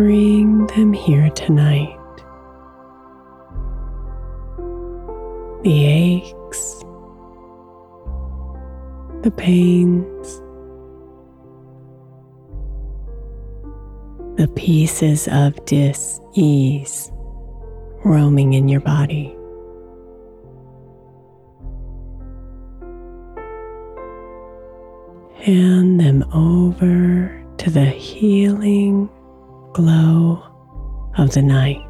Bring them here tonight. The aches, the pains, the pieces of dis ease roaming in your body. Hand them over to the healing glow of the night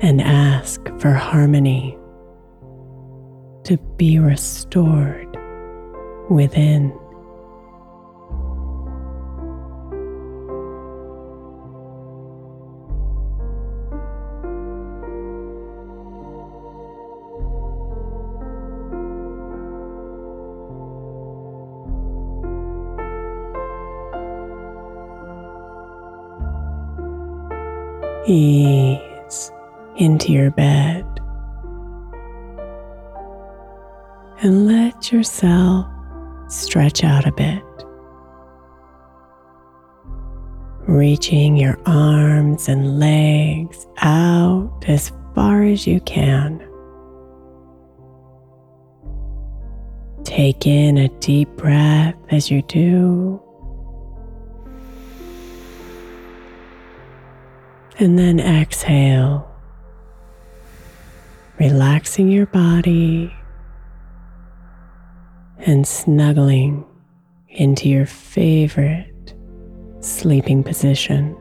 and ask for harmony to be restored within. Ease into your bed and let yourself stretch out a bit. Reaching your arms and legs out as far as you can. Take in a deep breath as you do. And then exhale, relaxing your body and snuggling into your favorite sleeping position.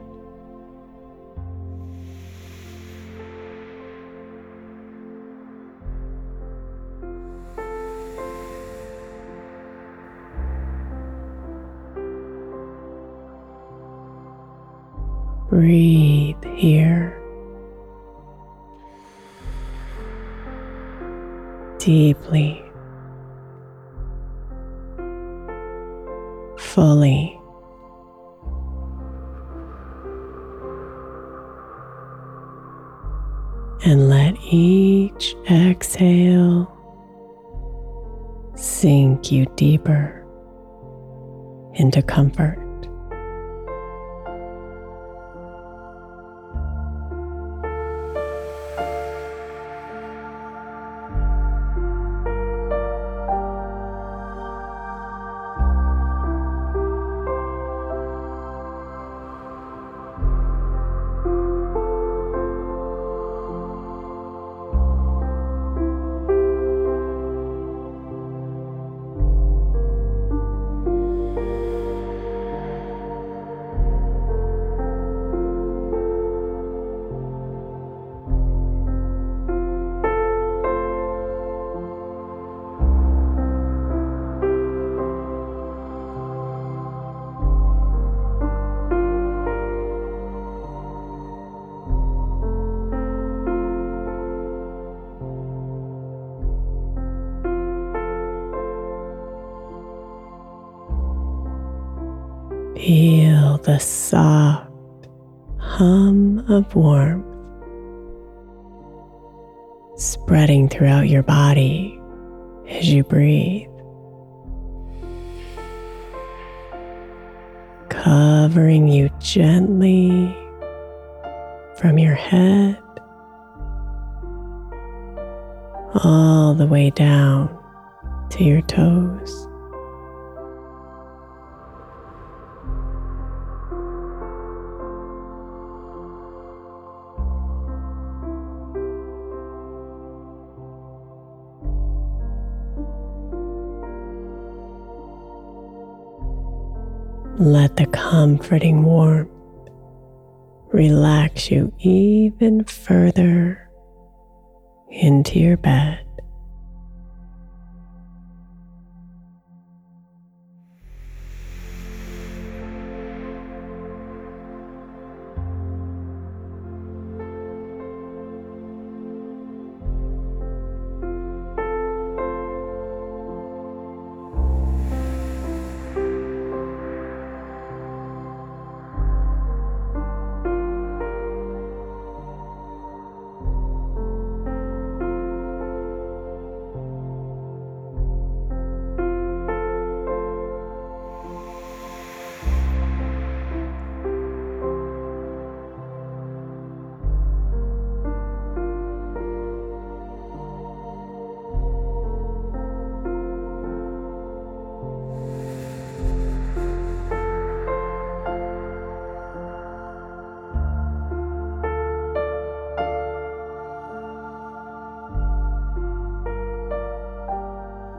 Breathe here. Deeply, fully. And let each exhale sink you deeper into comfort. Feel the soft hum of warmth spreading throughout your body as you breathe, covering you gently from your head all the way down to your toes. Let the comforting warmth relax you even further into your bed.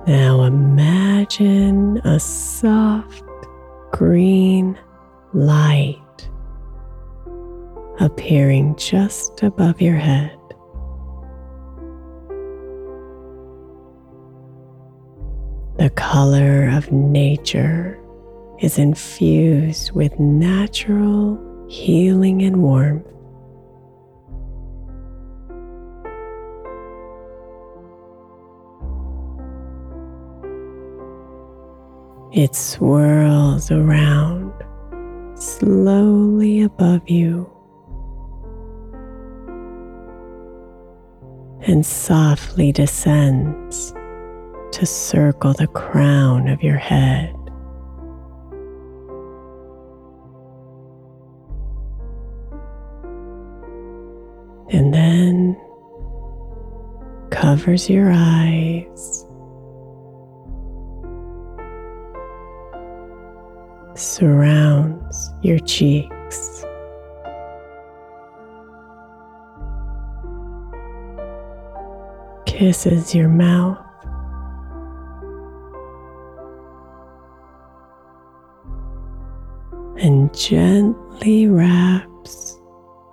Now imagine a soft green light appearing just above your head. The color of nature is infused with natural healing and warmth. It swirls around slowly above you and softly descends to circle the crown of your head. And then covers your eyes surrounds your cheeks. Kisses your mouth. And gently wraps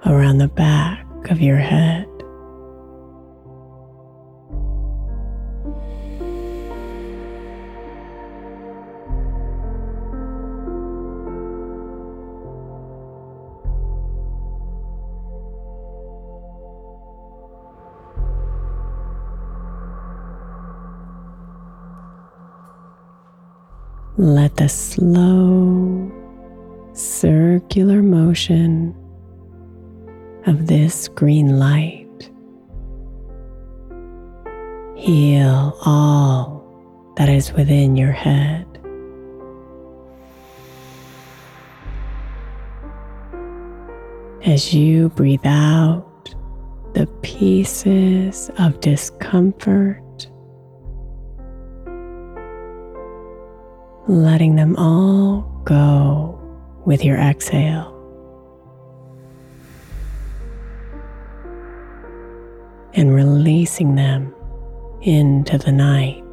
around the back of your head. Let the slow circular motion of this green light Heal all that is within your head. As you breathe out the pieces of discomfort, letting them all go with your exhale. And releasing them into the night.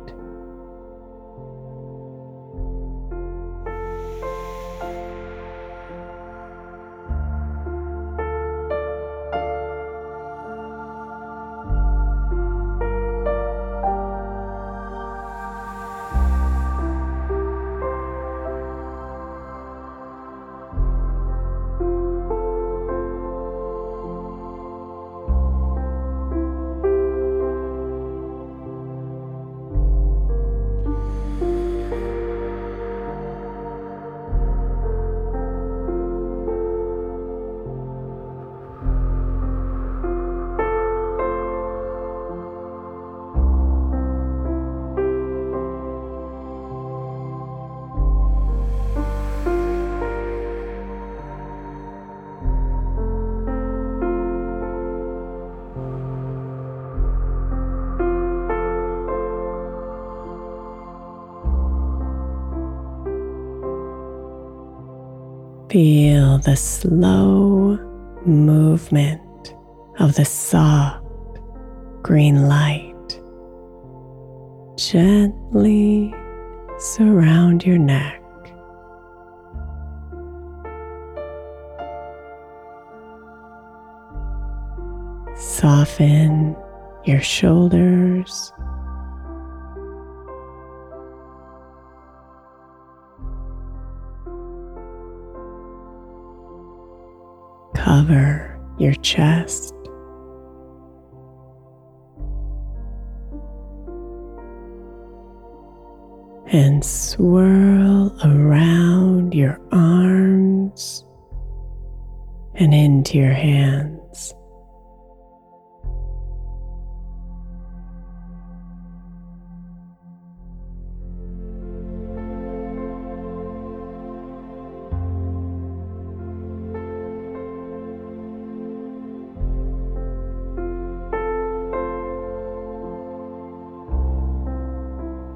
Feel the slow movement of the soft green light gently surround your neck. Soften your shoulders cover your chest. And swirl around your arms and into your hands.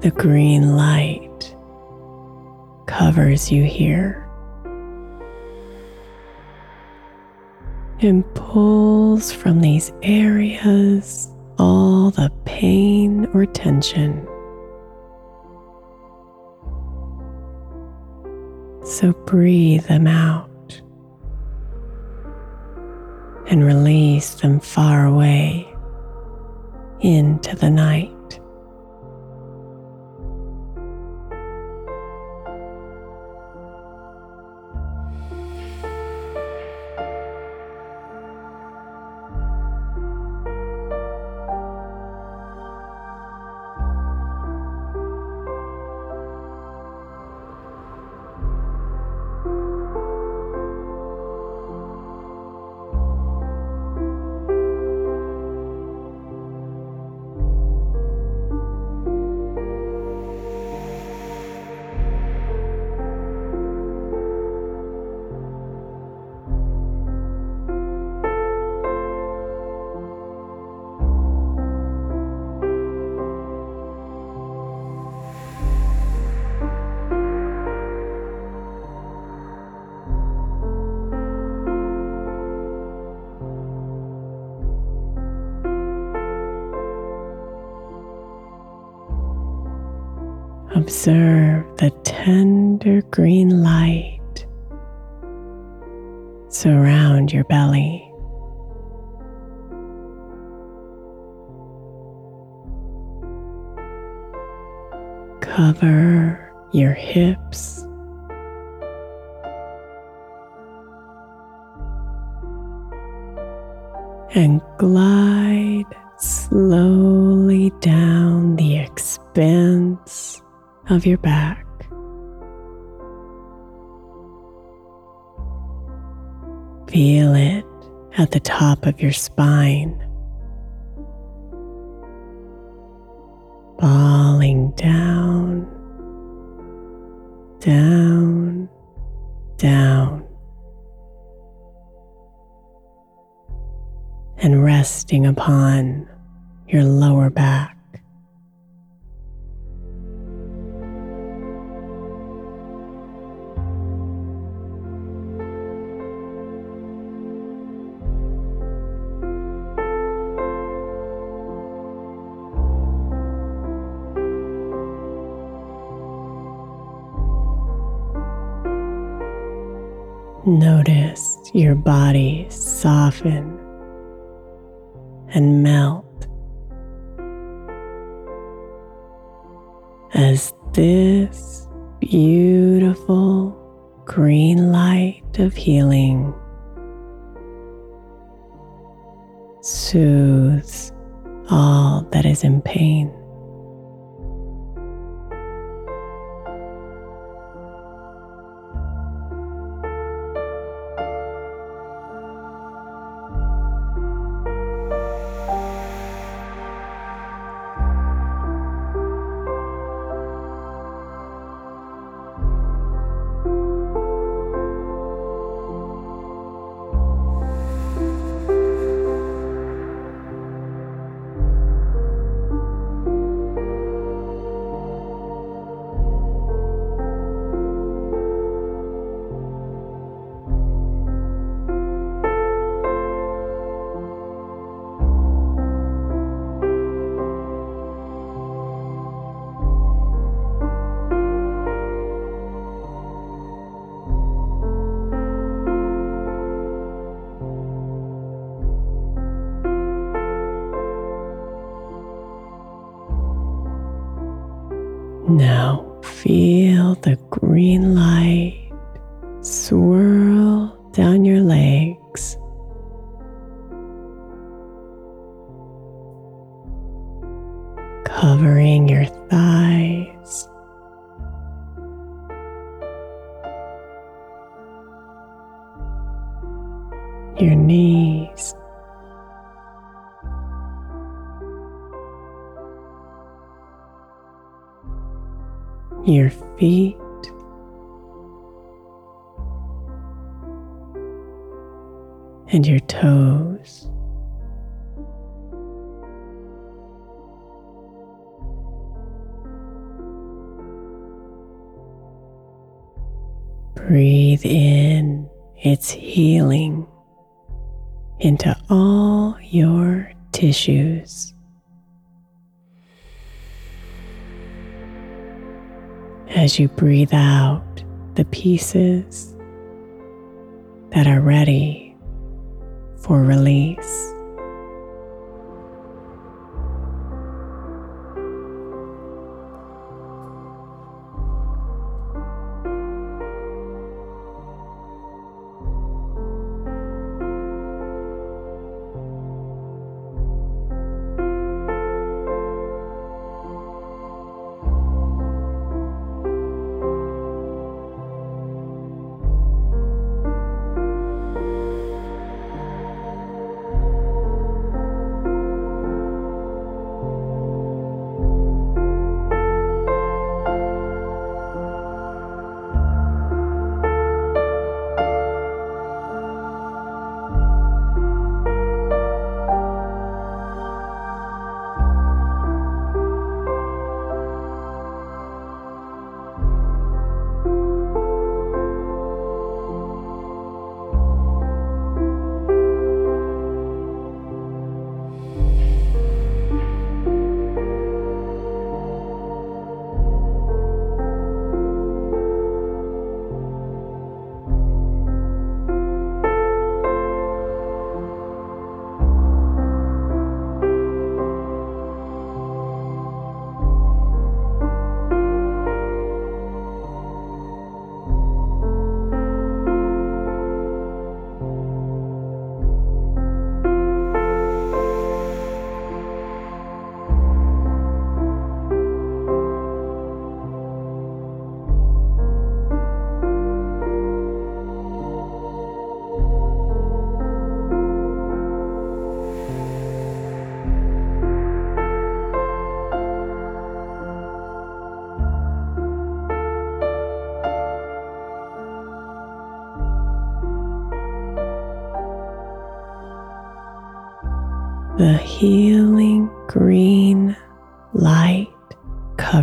The green light covers you here and pulls from these areas all the pain or tension. So breathe them out and release them far away into the night. Observe the tender green light surround your belly. Cover your hips. And glide slowly of your back. Feel it at the top of your spine. falling down, down, down, and resting upon your lower back. Your body soften and melt as this beautiful green light of healing soothes all that is in pain. Now feel the green light swirl down your legs. Covering your thighs. Your knees. Your feet. And your toes. Breathe in its healing into all your tissues. As you breathe out the pieces that are ready for release.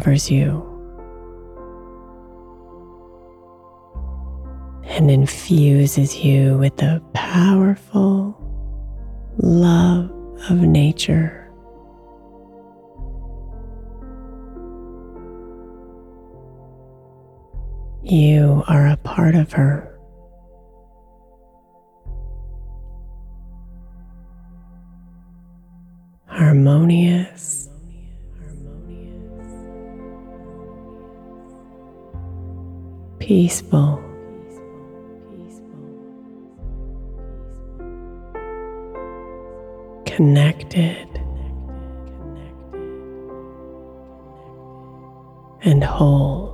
Covers you and infuses you with the powerful love of nature. You are a part of her. Harmonious. Peaceful. Connected. And whole.